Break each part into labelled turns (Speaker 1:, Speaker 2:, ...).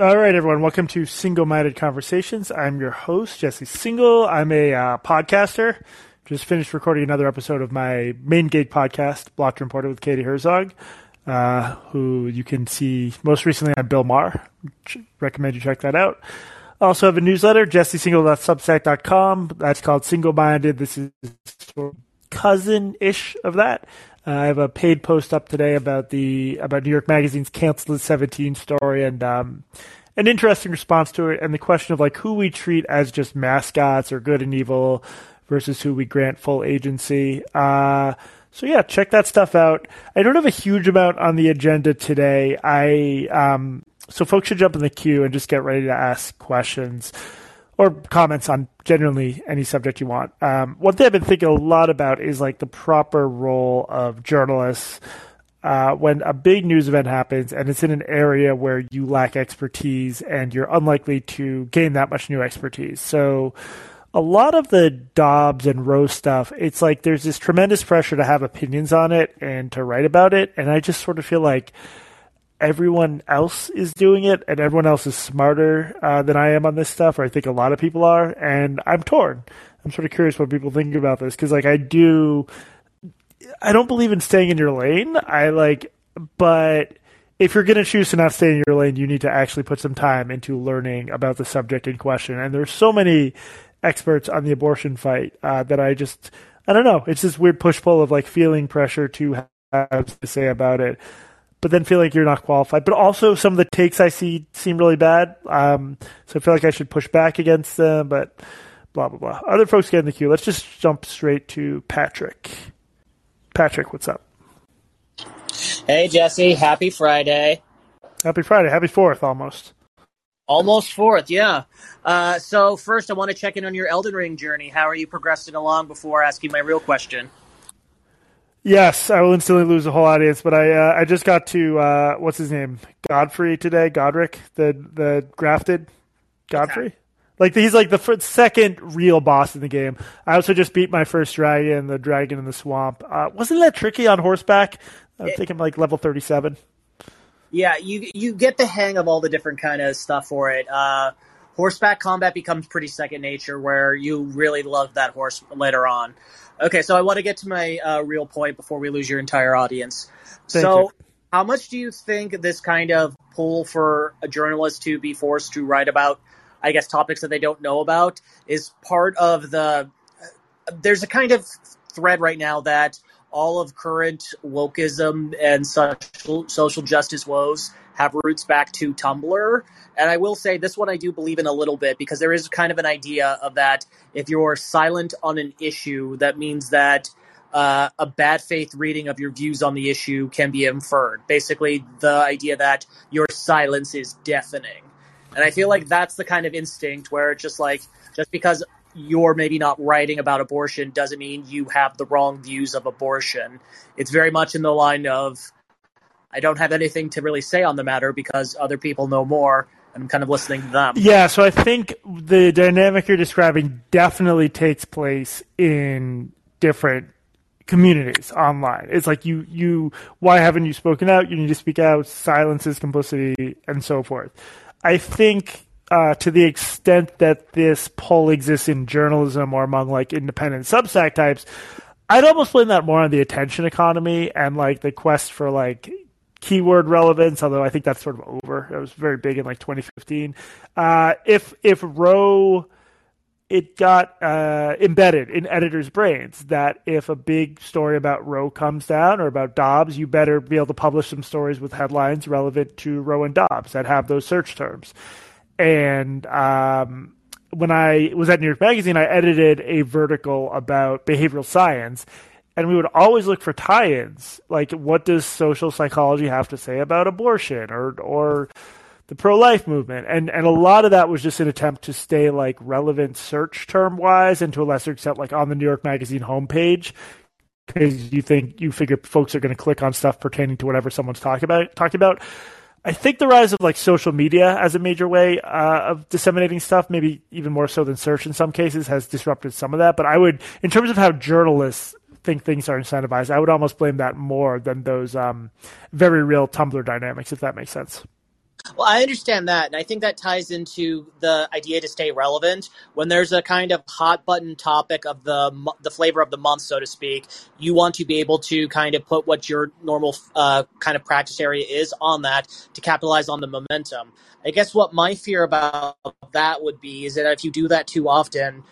Speaker 1: All right, everyone. Welcome to Singal Minded Conversations. I'm your host, Jesse Singal. I'm a uh, podcaster. Just finished recording another episode of my main gig podcast, Blocked Reporter with Katie Herzog, uh, who you can see most recently on Bill Maher. Recommend you check that out. Also have a newsletter, jessesingal.substack.com. That's called Singal Minded. This is cousin-ish of that. Uh, I have a paid post up today about the about New York Magazine's canceled 17 story and um, an interesting response to it and the question of like who we treat as just mascots or good and evil versus who we grant full agency. Uh, so yeah, check that stuff out. I don't have a huge amount on the agenda today. I um, so folks should jump in the queue and just get ready to ask questions or comments on generally any subject you want. Um, one thing I've been thinking a lot about is like the proper role of journalists uh, when a big news event happens and it's in an area where you lack expertise and you're unlikely to gain that much new expertise. So a lot of the Dobbs and Roe stuff, it's like there's this tremendous pressure to have opinions on it and to write about it. And I just sort of feel like everyone else is doing it and everyone else is smarter uh, than I am on this stuff, or I think a lot of people are, and I'm torn. I'm sort of curious what people think about this because, like, I do, I don't believe in staying in your lane. I like, but if you're going to choose to not stay in your lane, you need to actually put some time into learning about the subject in question. And there's so many experts on the abortion fight uh, that I just, I don't know. It's this weird push pull of like feeling pressure to have to say about it but then feel like you're not qualified. But also, some of the takes I see seem really bad. Um, so I feel like I should push back against them, but blah, blah, blah. Other folks get in the queue. Let's just jump straight to Patrick. Patrick, what's up?
Speaker 2: Hey, Jesse. Happy Friday.
Speaker 1: Happy Friday. Happy 4th almost.
Speaker 2: Almost 4th, yeah. Uh, so, first, I want to check in on your Elden Ring journey. How are you progressing along before asking my real question?
Speaker 1: Yes, I will instantly lose the whole audience. But I uh, I just got to uh, what's his name Godfrey today. Godrick the the grafted Godfrey. Like he's like the first, second real boss in the game. I also just beat my first dragon, the dragon in the swamp. Uh, wasn't that tricky on horseback? I think I'm like level thirty seven.
Speaker 2: Yeah, you you get the hang of all the different kind of stuff for it. Uh, horseback combat becomes pretty second nature, where you really love that horse later on. Okay, so I want to get to my uh, real point before we lose your entire audience. Thank so, you. how much do you think this kind of pull for a journalist to be forced to write about, I guess, topics that they don't know about is part of the. There's a kind of thread right now that all of current wokeism and social, social justice woes have roots back to Tumblr. And I will say this one I do believe in a little bit because there is kind of an idea of that if you're silent on an issue, that means that uh, a bad faith reading of your views on the issue can be inferred. Basically, the idea that your silence is deafening. And I feel like that's the kind of instinct where it's just like, just because you're maybe not writing about abortion doesn't mean you have the wrong views of abortion. It's very much in the line of I don't have anything to really say on the matter because other people know more. and I'm kind of listening to them.
Speaker 1: Yeah, so I think the dynamic you're describing definitely takes place in different communities online. It's like you you why haven't you spoken out? You need to speak out. Silence is complicity, and so forth. I think uh, to the extent that this poll exists in journalism or among like independent Substack types, I'd almost blame that more on the attention economy and like the quest for like keyword relevance, although I think that's sort of over. It was very big in like 2015. Uh, if if Roe, it got uh, embedded in editors' brains that if a big story about Roe comes down or about Dobbs, you better be able to publish some stories with headlines relevant to Roe and Dobbs that have those search terms. And um, when I was at New York Magazine, I edited a vertical about behavioral science, and we would always look for tie-ins. Like, what does social psychology have to say about abortion or or the pro-life movement? And and a lot of that was just an attempt to stay like relevant search term wise, and to a lesser extent, like on the New York Magazine homepage, because you think you figure folks are going to click on stuff pertaining to whatever someone's talking about talking about. I think the rise of like social media as a major way uh, of disseminating stuff, maybe even more so than search in some cases, has disrupted some of that. But I would, in terms of how journalists think things are incentivized. I would almost blame that more than those um, very real Tumblr dynamics, if that makes sense.
Speaker 2: Well, I understand that, and I think that ties into the idea to stay relevant. When there's a kind of hot button topic of the the flavor of the month, so to speak, you want to be able to kind of put what your normal uh, kind of practice area is on that to capitalize on the momentum. I guess what my fear about that would be is that if you do that too often,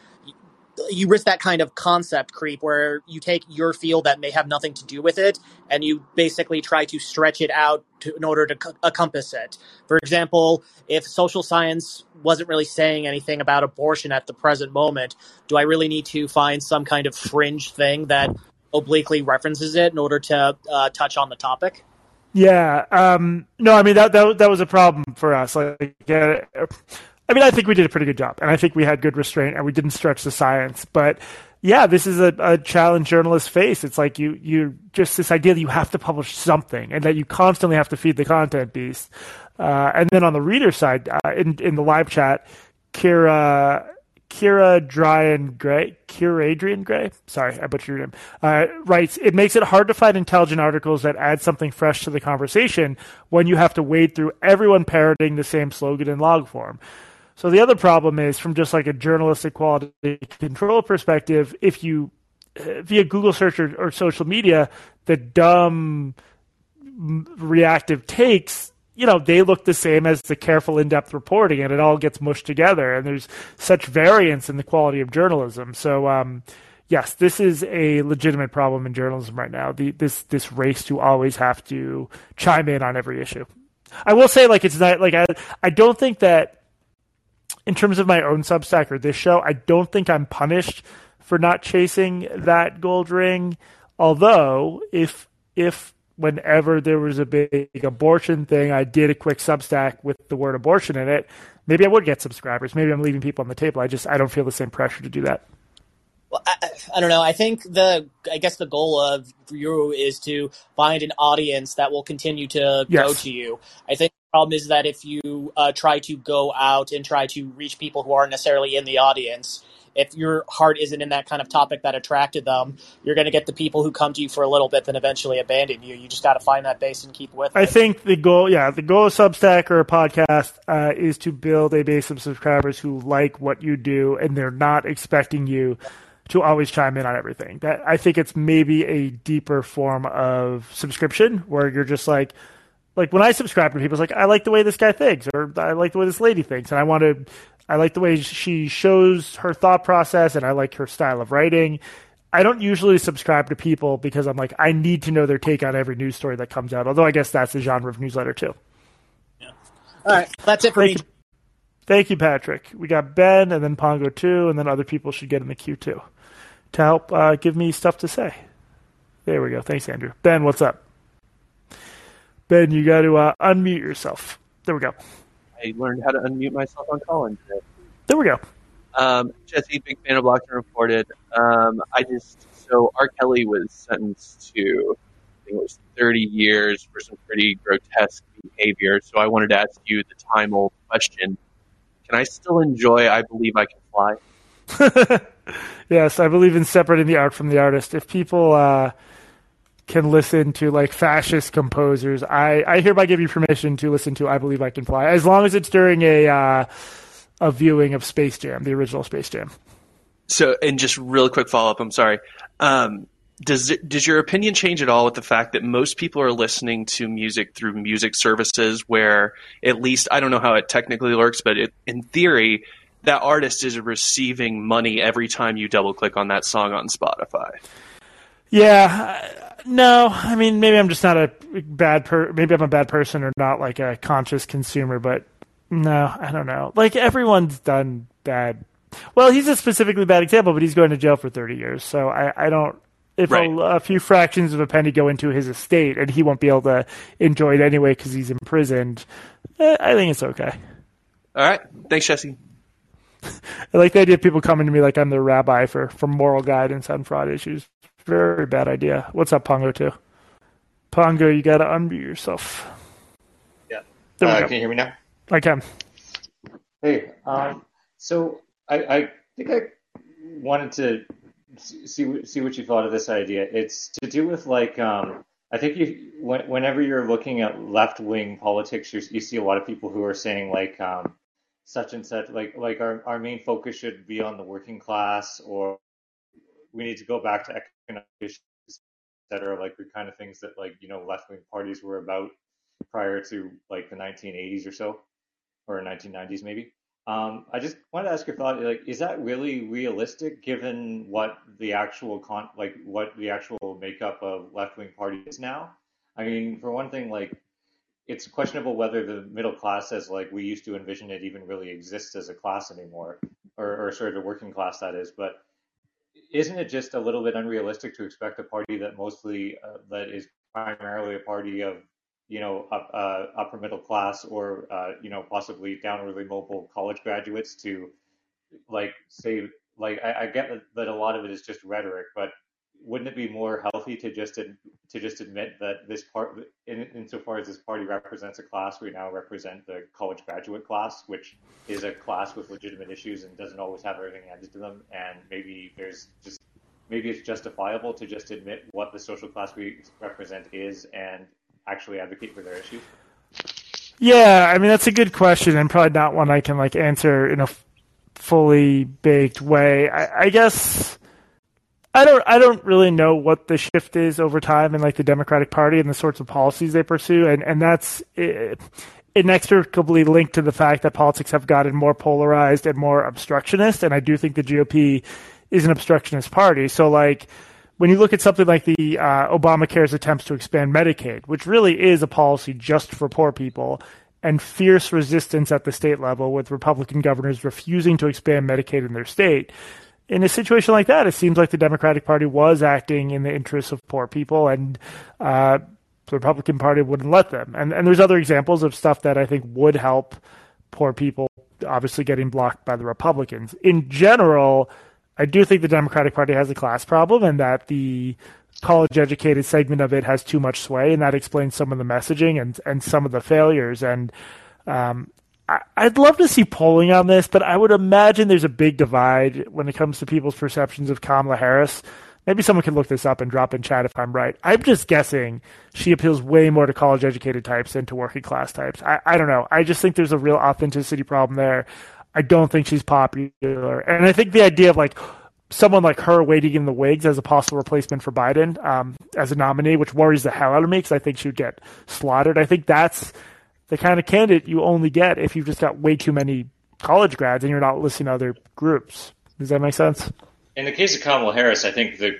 Speaker 2: you risk that kind of concept creep where you take your field that may have nothing to do with it and you basically try to stretch it out to, in order to c- encompass it. For example, if social science wasn't really saying anything about abortion at the present moment, do I really need to find some kind of fringe thing that obliquely references it in order to uh, touch on the topic?
Speaker 1: Yeah. Um, no, I mean that, that that was a problem for us. Like, uh, I mean, I think we did a pretty good job, and I think we had good restraint, and we didn't stretch the science. But yeah, this is a, a challenge journalists face. It's like you you just this idea that you have to publish something, and that you constantly have to feed the content beast. Uh, and then on the reader side, uh, in in the live chat, Kira Kira Dryan Gray, Kira Adrian Gray, sorry, I butchered your name, uh, writes, it makes it hard to find intelligent articles that add something fresh to the conversation when you have to wade through everyone parroting the same slogan in log form. So the other problem is from just like a journalistic quality control perspective, if you uh, via Google search or, or social media, the dumb reactive takes, you know, they look the same as the careful in-depth reporting and it all gets mushed together and there's such variance in the quality of journalism. So, um, yes, this is a legitimate problem in journalism right now. The, this, this race to always have to chime in on every issue. I will say, like, it's not, like, I, I don't think that in terms of my own Substack or this show, I don't think I'm punished for not chasing that gold ring. Although, if if whenever there was a big abortion thing, I did a quick Substack with the word abortion in it, maybe I would get subscribers. Maybe I'm leaving people on the table. I just I don't feel the same pressure to do that.
Speaker 2: Well, I, I, don't know. I think the I guess the goal of you is to find an audience that will continue to yes. go to you. I think problem is that if you uh, try to go out and try to reach people who aren't necessarily in the audience, if your heart isn't in that kind of topic that attracted them, you're going to get the people who come to you for a little bit, then eventually abandon you. You just got to find that base and keep with it.
Speaker 1: I think the goal, yeah, the goal of Substack or a podcast uh, is to build a base of subscribers who like what you do and they're not expecting you to always chime in on everything. That I think it's maybe a deeper form of subscription where you're just like, like when I subscribe to people, it's like I like the way this guy thinks, or I like the way this lady thinks, and I want to, I like the way she shows her thought process, and I like her style of writing. I don't usually subscribe to people because I'm like I need to know their take on every news story that comes out. Although I guess that's the genre of newsletter too.
Speaker 2: Yeah. All right, that's it for
Speaker 1: Thank
Speaker 2: me.
Speaker 1: You. Thank you, Patrick. We got Ben, and then Pongo too, and then other people should get in the queue too to help uh, give me stuff to say. There we go. Thanks, Andrew. Ben, what's up? Ben, you got to uh, unmute yourself. There we go.
Speaker 3: I learned how to unmute myself on Callin today.
Speaker 1: There we go.
Speaker 3: Um, Jesse, big fan of Blocked and Reported. Um, I just so R. Kelly was sentenced to I think it was 30 years for some pretty grotesque behavior. So I wanted to ask you the time old question: Can I still enjoy "I Believe I Can Fly"?
Speaker 1: yes, I believe in separating the art from the artist. If people uh, can listen to like fascist composers, I, I hereby give you permission to listen to I Believe I Can Fly, as long as it's during a uh, a viewing of Space Jam, the original Space Jam.
Speaker 3: So, and just real quick follow up. I'm sorry. Um, does does your opinion change at all with the fact that most people are listening to music through music services, where at least I don't know how it technically works, but it, in theory, that artist is receiving money every time you double click on that song on Spotify.
Speaker 1: Yeah, no, I mean maybe I'm just not a bad per. Maybe I'm a bad person or not like a conscious consumer, but no, I don't know. Like everyone's done bad. Well, he's a specifically bad example, but he's going to jail for 30 years, so I, I don't. If right. a, a, few fractions of a penny go into his estate and he won't be able to enjoy it anyway because he's imprisoned, eh, I think it's okay.
Speaker 3: All right, thanks, Jesse.
Speaker 1: I like the idea of people coming to me like I'm their rabbi for, for moral guidance on fraud issues. Very bad idea. What's up, Pongo, too? Pongo, you got to unmute yourself.
Speaker 4: Yeah. Uh, can you hear me now?
Speaker 1: I can.
Speaker 4: Hey, um, so I, I think I wanted to see see what you thought of this idea. It's to do with like um, I think you, when, whenever you're looking at left wing politics, you, you see a lot of people who are saying like um, such and such, like like our, our main focus should be on the working class, or we need to go back to economic issues, etc. Like the kind of things that like you know left wing parties were about prior to like the 1980s or so, or 1990s maybe. Um, I just wanted to ask your thought. Like, is that really realistic, given what the actual con, like what the actual makeup of left wing parties now? I mean, for one thing, like it's questionable whether the middle class, as like we used to envision it, even really exists as a class anymore, or, or sort of the working class that is. But isn't it just a little bit unrealistic to expect a party that mostly uh, that is primarily a party of you know, up, uh, upper middle class or, uh, you know, possibly downwardly mobile college graduates to like say, like, I, I get that a lot of it is just rhetoric, but wouldn't it be more healthy to just to just admit that this part, in, insofar as this party represents a class, we now represent the college graduate class, which is a class with legitimate issues and doesn't always have everything handed to them, and maybe there's just maybe it's justifiable to just admit what the social class we represent is and actually advocate for their issues?
Speaker 1: Yeah, I mean that's a good question and probably not one I can like answer in a fully baked way. I, I, guess I don't I don't really know what the shift is over time in like the Democratic Party and the sorts of policies they pursue, and and that's it, inextricably linked to the fact that politics have gotten more polarized and more obstructionist. And I do think the GOP is an obstructionist party. So like when you look at something like the uh, Obamacare's attempts to expand Medicaid, which really is a policy just for poor people, and fierce resistance at the state level with Republican governors refusing to expand Medicaid in their state, in a situation like that, it seems like the Democratic Party was acting in the interests of poor people, and uh, the Republican Party wouldn't let them. And and there's other examples of stuff that I think would help poor people, obviously getting blocked by the Republicans. In general I do think the Democratic Party has a class problem and that the college educated segment of it has too much sway, and that explains some of the messaging and, and some of the failures. And um, I'd love to see polling on this, but I would imagine there's a big divide when it comes to people's perceptions of Kamala Harris. Maybe someone can look this up and drop in chat if I'm right. I'm just guessing she appeals way more to college educated types than to working class types. I, I don't know. I just think there's a real authenticity problem there. I don't think she's popular. And I think the idea of like someone like her waiting in the wigs as a possible replacement for Biden um, as a nominee, which worries the hell out of me because I think she would get slaughtered. I think that's the kind of candidate you only get if you've just got way too many college grads and you're not listening to other groups. Does that make sense?
Speaker 4: In the case of Kamala Harris, I think the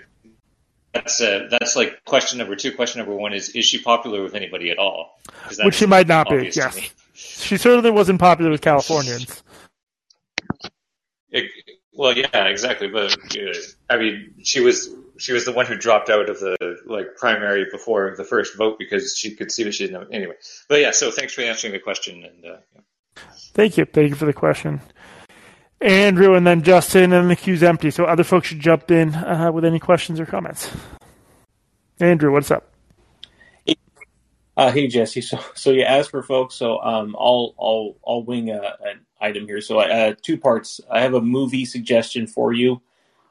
Speaker 4: that's uh, that's like question number two. Question number one is: Is she popular with anybody at all?
Speaker 1: Which she might not be. Yes, she certainly wasn't popular with Californians.
Speaker 4: It, well, yeah, exactly. But uh, I mean, she was she was the one who dropped out of the like primary before the first vote because she could see that she didn't know anyway. But yeah, so thanks for answering the question. And uh, yeah.
Speaker 1: thank you, thank you for the question. Andrew and then Justin and the queue's empty, so other folks should jump in uh, with any questions or comments. Andrew, what's up?
Speaker 5: Uh, hey Jesse, so so yeah, as for folks, so um, I'll I'll I'll wing a, an item here. So uh, two parts. I have a movie suggestion for you.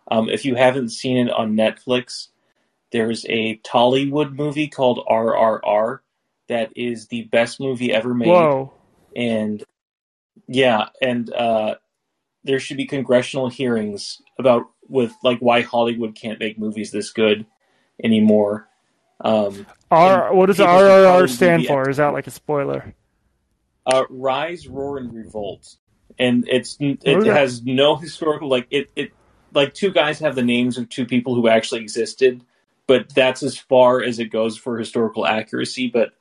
Speaker 5: Um, if you haven't seen it on Netflix, there's a Tollywood movie called RRR that is the best movie ever made.
Speaker 1: Whoa!
Speaker 5: And yeah, and uh, there should be congressional hearings about with like why Hollywood can't make movies this good anymore um,
Speaker 1: R. What does RRR stand for? Is that like a spoiler?
Speaker 5: Uh, Rise, Roar, and Revolt, and it's it has no historical like it it like two guys have the names of two people who actually existed, but that's as far as it goes for historical accuracy. But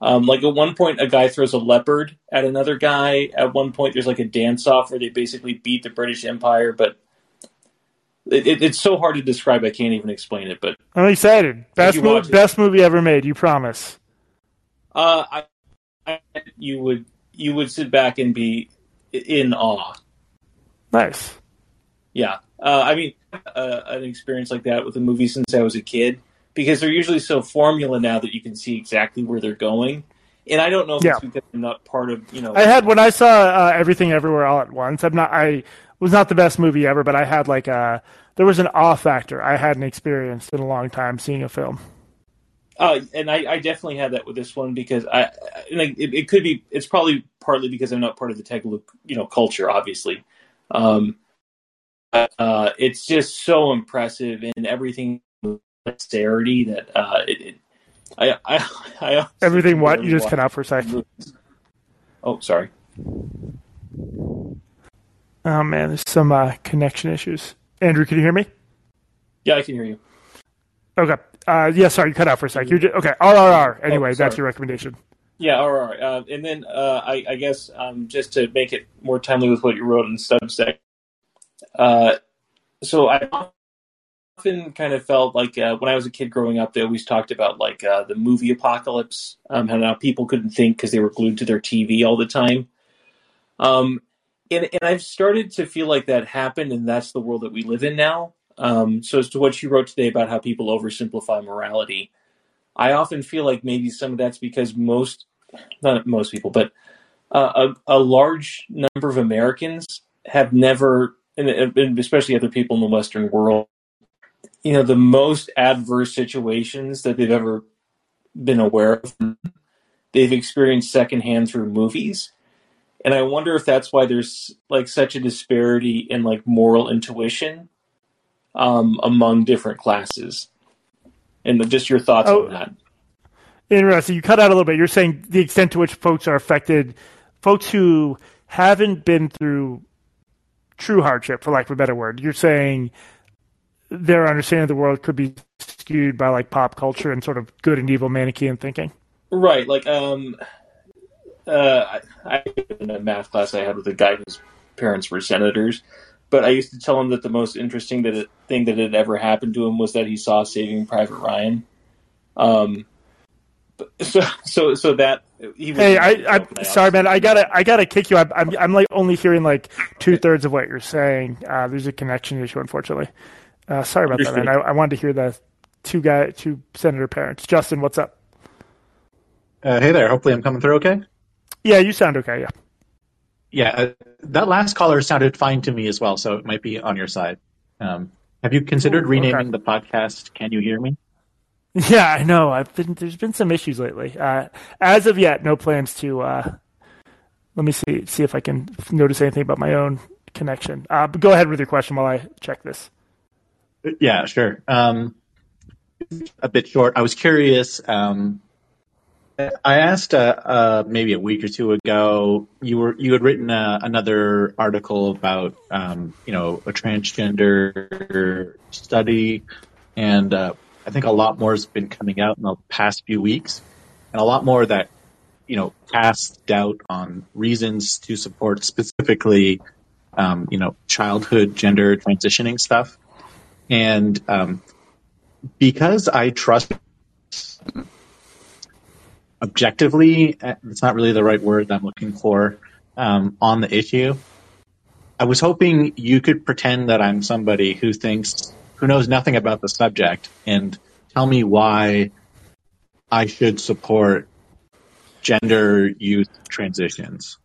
Speaker 5: um, like at one point, a guy throws a leopard at another guy. At one point, there's like a dance off where they basically beat the British Empire, but it, it, it's so hard to describe. I can't even explain it. But
Speaker 1: I'm excited. Best movie, best movie ever made. You promise?
Speaker 5: Uh, I, I, you would you would sit back and be in awe.
Speaker 1: Nice.
Speaker 5: Yeah. Uh, I mean, uh, an experience like that with a movie since I was a kid because they're usually so formula now that you can see exactly where they're going. And I don't know if yeah. it's because I'm not part of you know.
Speaker 1: I had when I saw uh, Everything Everywhere All at Once. I'm not. I was not the best movie ever, but I had like a there was an awe factor I hadn't experienced in a long time seeing a film.
Speaker 5: Uh, and I, I, definitely had that with this one because I, like it, it, could be it's probably partly because I'm not part of the Tagalog you know culture obviously. Um, uh, it's just so impressive in everything dexterity that uh, it, it I, I, I
Speaker 1: everything what you just cut out for a second.
Speaker 5: Oh, sorry.
Speaker 1: Oh man, there's some uh, connection issues. Andrew, can you hear me?
Speaker 5: Yeah, I can hear you.
Speaker 1: Okay. Uh, yeah, sorry, you cut out for a sec. You just, okay. RRR. Anyway, oh, that's your recommendation.
Speaker 5: Yeah, RRR. Uh, and then uh, I, I, guess um, just to make it more timely with what you wrote in Substack. Uh, so I often kind of felt like uh, when I was a kid growing up, they always talked about like uh, the movie apocalypse, um, how people couldn't think because they were glued to their TV all the time. Um, and, and I've started to feel like that happened, and that's the world that we live in now. Um, so as to what you wrote today about how people oversimplify morality, I often feel like maybe some of that's because most, not most people, but uh, a, a large number of Americans have never, and, and especially other people in the Western world, you know, the most adverse situations that they've ever been aware of, they've experienced secondhand through movies. And I wonder if that's why there's like such a disparity in like moral intuition um, among different classes. And just your thoughts oh, on that.
Speaker 1: Interesting. You cut out a little bit. You're saying the extent to which folks are affected, folks who haven't been through true hardship, for lack of a better word. You're saying their understanding of the world could be skewed by like pop culture and sort of good and evil Manichean thinking.
Speaker 5: Right. Like, um, uh, I, I in a math class I had with a guy whose parents were senators, but I used to tell him that the most interesting that it, thing that had ever happened to him was that he saw Saving Private Ryan. Um, so so so that
Speaker 1: hey I I'm sorry man I gotta I gotta kick you I'm I'm, I'm like only hearing like two thirds of what you're saying uh, there's a connection issue unfortunately uh, sorry about that man I, I, wanted to hear the two guy two senator parents Justin what's up
Speaker 6: uh, hey there hopefully I'm coming through okay
Speaker 1: yeah, you sound okay. Yeah.
Speaker 6: Yeah, uh, that last caller sounded fine to me as well, so it might be on your side. Um, have you considered Ooh, renaming okay. the podcast? Can you hear me?
Speaker 1: Yeah, I know. I've been there's been some issues lately. Uh, as of yet, no plans to. Uh, let me see see if I can notice anything about my own connection. Uh, but go ahead with your question while I check this.
Speaker 6: Yeah, sure. Um, a bit short. I was curious. Um, I asked uh, uh, maybe a week or two ago. You were you had written uh, another article about um, you know a transgender study, and uh, I think a lot more has been coming out in the past few weeks, and a lot more that you know casts doubt on reasons to support specifically um, you know childhood gender transitioning stuff, and um, because I trust objectively, it's not really the right word I'm looking for, um, on the issue. I was hoping you could pretend that I'm somebody who thinks, who knows nothing about the subject and tell me why I should support gender youth transitions.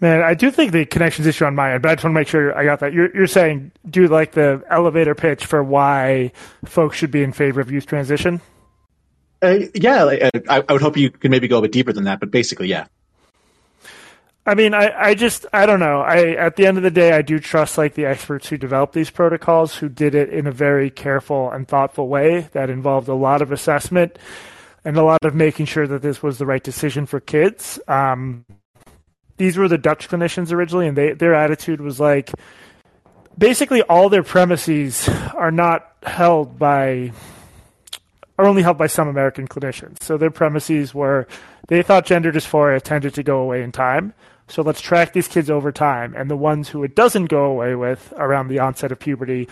Speaker 1: Man, I do think the connections issue on my end, but I just want to make sure I got that. You're, you're saying, do you like the elevator pitch for why folks should be in favor of youth transition?
Speaker 6: Uh, yeah, uh, I, I, would hope you could maybe go a bit deeper than that, but basically, yeah.
Speaker 1: I mean, I, I just I don't know. I at the end of the day, I do trust like the experts who developed these protocols, who did it in a very careful and thoughtful way that involved a lot of assessment and a lot of making sure that this was the right decision for kids. Um, these were the Dutch clinicians originally, and they their attitude was like basically all their premises are not held by are only held by some American clinicians. So their premises were they thought gender dysphoria tended to go away in time. So let's track these kids over time. And the ones who it doesn't go away with around the onset of puberty,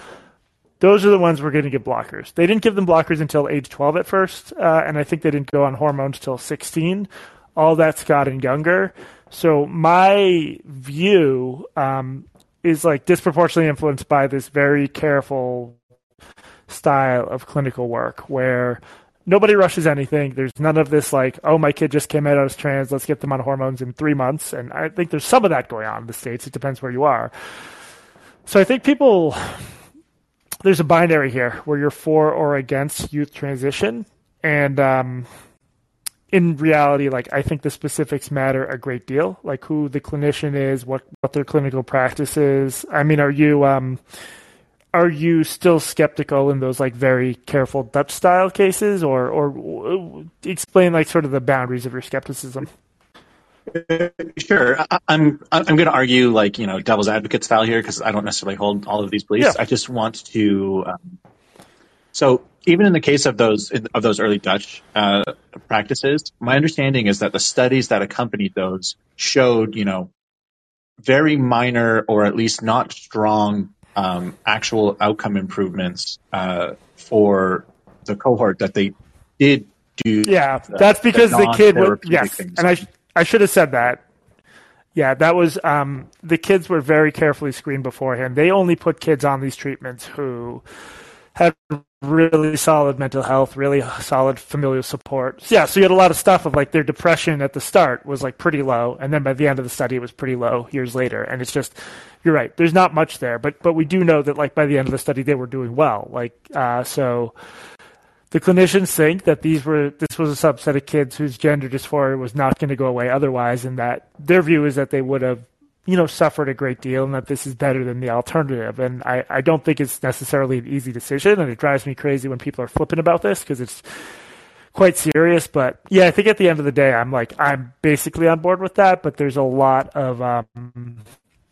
Speaker 1: those are the ones we're going to give blockers. They didn't give them blockers until age 12 at first. Uh, and I think they didn't go on hormones till 16. All that's gotten younger. So my view um, is like disproportionately influenced by this very careful style of clinical work where nobody rushes anything. There's none of this like, oh, my kid just came out as trans. Let's get them on hormones in three months. And I think there's some of that going on in the states. It depends where you are. So I think people, there's a binary here where you're for or against youth transition. and um, in reality, like I think the specifics matter a great deal, like who the clinician is, what what their clinical practice is. I mean, are you um, are you still skeptical in those like very careful Dutch style cases, or or explain like sort of the boundaries of your skepticism?
Speaker 6: Sure, I, I'm, I'm going to argue like you know devil's advocate style here because I don't necessarily hold all of these beliefs. Yeah. I just want to. Um, so even in the case of those of those early Dutch uh, practices, my understanding is that the studies that accompanied those showed you know very minor or at least not strong um, actual outcome improvements uh, for the cohort that they did do.
Speaker 1: Yeah, that's because the, the kid. Was, yes, things. and I I should have said that. Yeah, that was um, the kids were very carefully screened beforehand. They only put kids on these treatments who had really solid mental health, really solid familial support. So, yeah, so you had a lot of stuff of like their depression at the start was like pretty low, and then by the end of the study it was pretty low years later. And it's just, you're right. There's not much there, but but we do know that like by the end of the study they were doing well. Like uh, so, the clinicians think that these were this was a subset of kids whose gender dysphoria was not going to go away otherwise, and that their view is that they would have you know, suffered a great deal and that this is better than the alternative. And I, I don't think it's necessarily an easy decision. And it drives me crazy when people are flipping about this because it's quite serious. But yeah, I think at the end of the day, I'm like, I'm basically on board with that. But there's a lot of um,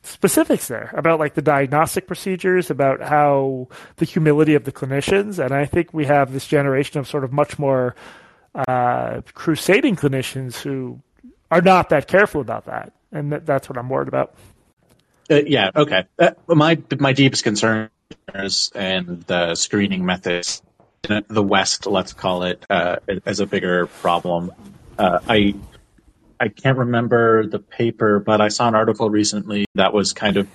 Speaker 1: specifics there about like the diagnostic procedures, about how the humility of the clinicians. And I think we have this generation of sort of much more uh, crusading clinicians who are not that careful about that and that, that's what I'm worried about.
Speaker 6: Uh, yeah, okay. Uh, my my deepest concern is and the screening methods in the West, let's call it, uh, as a bigger problem. Uh, I I can't remember the paper, but I saw an article recently that was kind of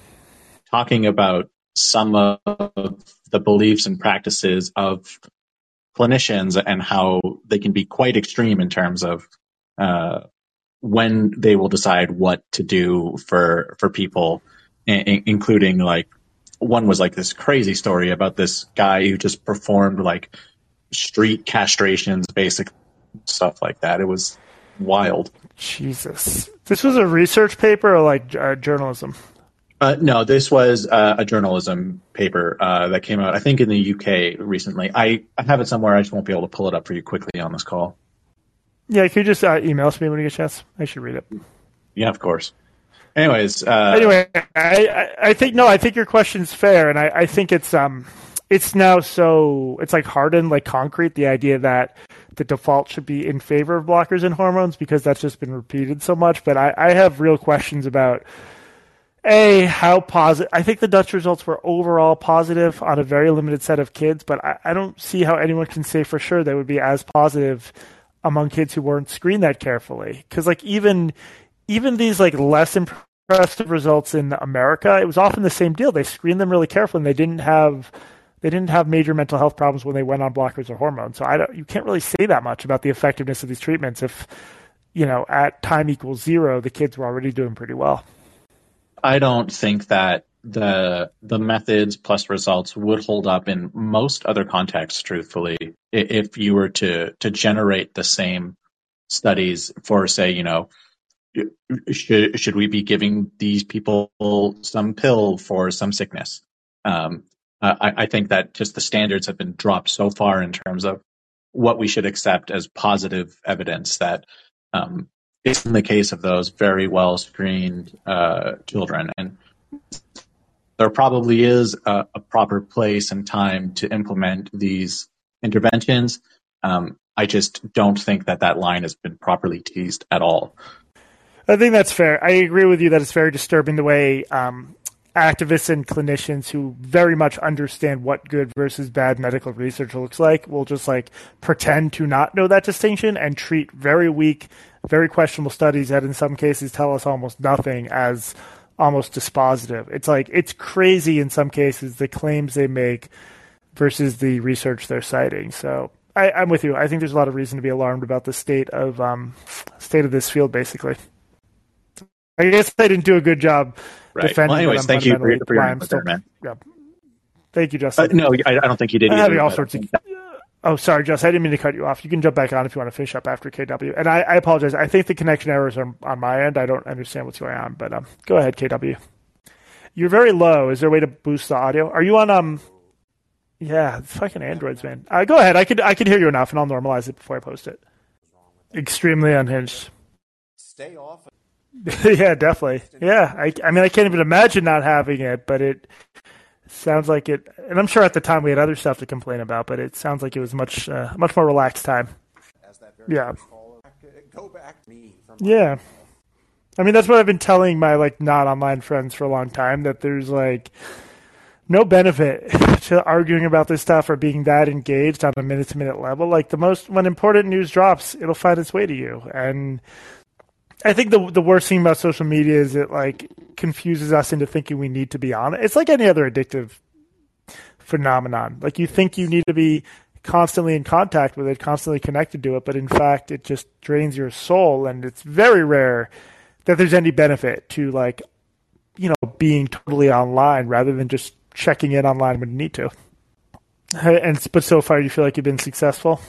Speaker 6: talking about some of the beliefs and practices of clinicians and how they can be quite extreme in terms of uh, when they will decide what to do for for people, including like one was like this crazy story about this guy who just performed like street castrations, basic stuff like that. It was wild.
Speaker 1: Jesus, this was a research paper or like uh, journalism.
Speaker 6: Uh, no, this was uh, a journalism paper uh, that came out, I think, in the UK recently. I, I have it somewhere. I just won't be able to pull it up for you quickly on this call.
Speaker 1: Yeah, can you just uh, email us me when you get a chance? I should read it.
Speaker 6: Yeah, of course. Anyways, uh,
Speaker 1: anyway, I, I, I think no, I think your question's fair, and I, I think it's um, it's now so it's like hardened, like concrete. The idea that the default should be in favor of blockers and hormones because that's just been repeated so much. But I, I have real questions about a how positive. I think the Dutch results were overall positive on a very limited set of kids, but I, I don't see how anyone can say for sure they would be as positive among kids who weren't screened that carefully. Because like even even these like less impressive results in America, it was often the same deal. They screened them really carefully, and they didn't have they didn't have major mental health problems when they went on blockers or hormones. So I don't, you can't really say that much about the effectiveness of these treatments if you know at time equals zero the kids were already doing pretty well.
Speaker 6: I don't think that the the methods plus results would hold up in most other contexts truthfully if you were to to generate the same studies for say you know should should we be giving these people some pill for some sickness? Um, I, I think that just the standards have been dropped so far in terms of what we should accept as positive evidence that um, in the case of those very well screened uh, children. And there probably is a, a, proper place and time to implement these interventions. Um, I just don't think that that line has been properly teased at all.
Speaker 1: I think that's fair. I agree with you that it's very disturbing the way um, activists and clinicians who very much understand what good versus bad medical research looks like will just like pretend to not know that distinction and treat very weak, very questionable studies that in some cases tell us almost nothing as almost dispositive. It's like it's crazy in some cases the claims they make versus the research they're citing. So I, am with you. I think there's a lot of reason to be alarmed about the state of um, state of this field. Basically, I guess they didn't do a good job right. defending.
Speaker 6: Well, anyways, thank you for, for your still, man. Yeah.
Speaker 1: Thank you, Justin.
Speaker 6: Uh, no, I, I, don't think you did.
Speaker 1: Having all sorts of Oh, sorry, Jess. I didn't mean to cut you off. You can jump back on if you want to finish up after KW. And I, I apologize. I think the connection errors are on my end. I don't understand what's going on. But um, go ahead, KW. You're very low. Is there a way to boost the audio? Are you on um? Yeah, fucking androids, man. Uh, go ahead. I could I could hear you enough, and I'll normalize it before I post it. Extremely unhinged.
Speaker 7: Stay off.
Speaker 1: yeah, definitely. Yeah, I, I mean, I can't even imagine not having it, but it sounds like it. And I'm sure at the time we had other stuff to complain about, but it sounds like it was much uh, much more relaxed time. yeah.
Speaker 7: Go back to me.
Speaker 1: yeah. I mean, that's what I've been telling my like not online friends for a long time that there's like no benefit to arguing about this stuff or being that engaged on a minute to minute level. Like the most when important news drops, it'll find its way to you. And I think the the worst thing about social media is it like confuses us into thinking we need to be on it. It's like any other addictive phenomenon. Like you think you need to be constantly in contact with it, constantly connected to it, but in fact it just drains your soul and it's very rare that there's any benefit to like you know being totally online rather than just checking in online when you need to. And but so far you feel like you've been successful.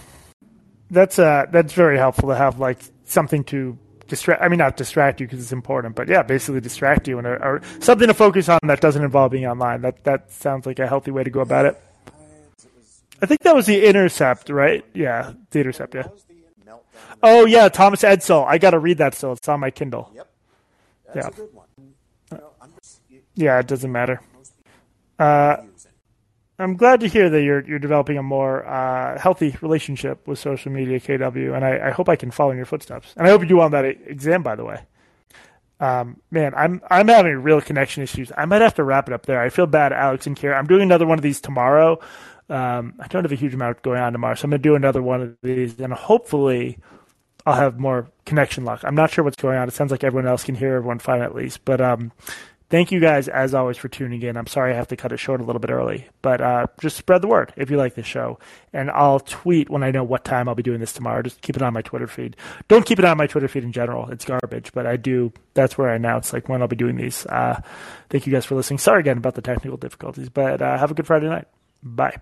Speaker 1: That's uh that's very helpful to have like something to distract. I mean, not distract you because it's important, but yeah, basically distract you and or, or something to focus on that doesn't involve being online. That that sounds like a healthy way to go about it. I think that was the intercept, right? Yeah, the intercept. Yeah. Oh yeah, Thomas Edsall. I got to read that still. It's on my Kindle.
Speaker 7: Yep. That's yeah. a good one. You know,
Speaker 1: just, yeah, it doesn't matter. Uh, I'm glad to hear that you're you're developing a more uh, healthy relationship with social media, KW, and I, I, hope I can follow in your footsteps. And I hope you do well on that exam, by the way. Um, man, I'm I'm having real connection issues. I might have to wrap it up there. I feel bad, Alex and Kira. I'm doing another one of these tomorrow. Um, I don't have a huge amount going on tomorrow, so I'm gonna do another one of these, and hopefully, I'll have more connection luck. I'm not sure what's going on. It sounds like everyone else can hear everyone fine at least, but um, Thank you guys, as always, for tuning in. I'm sorry I have to cut it short a little bit early, but uh, just spread the word if you like this show. And I'll tweet when I know what time I'll be doing this tomorrow. Just keep it on my Twitter feed. Don't keep it on my Twitter feed in general. It's garbage, but I do. That's where I announce like when I'll be doing these. Uh, thank you guys for listening. Sorry again about the technical difficulties, but uh, have a good Friday night. Bye.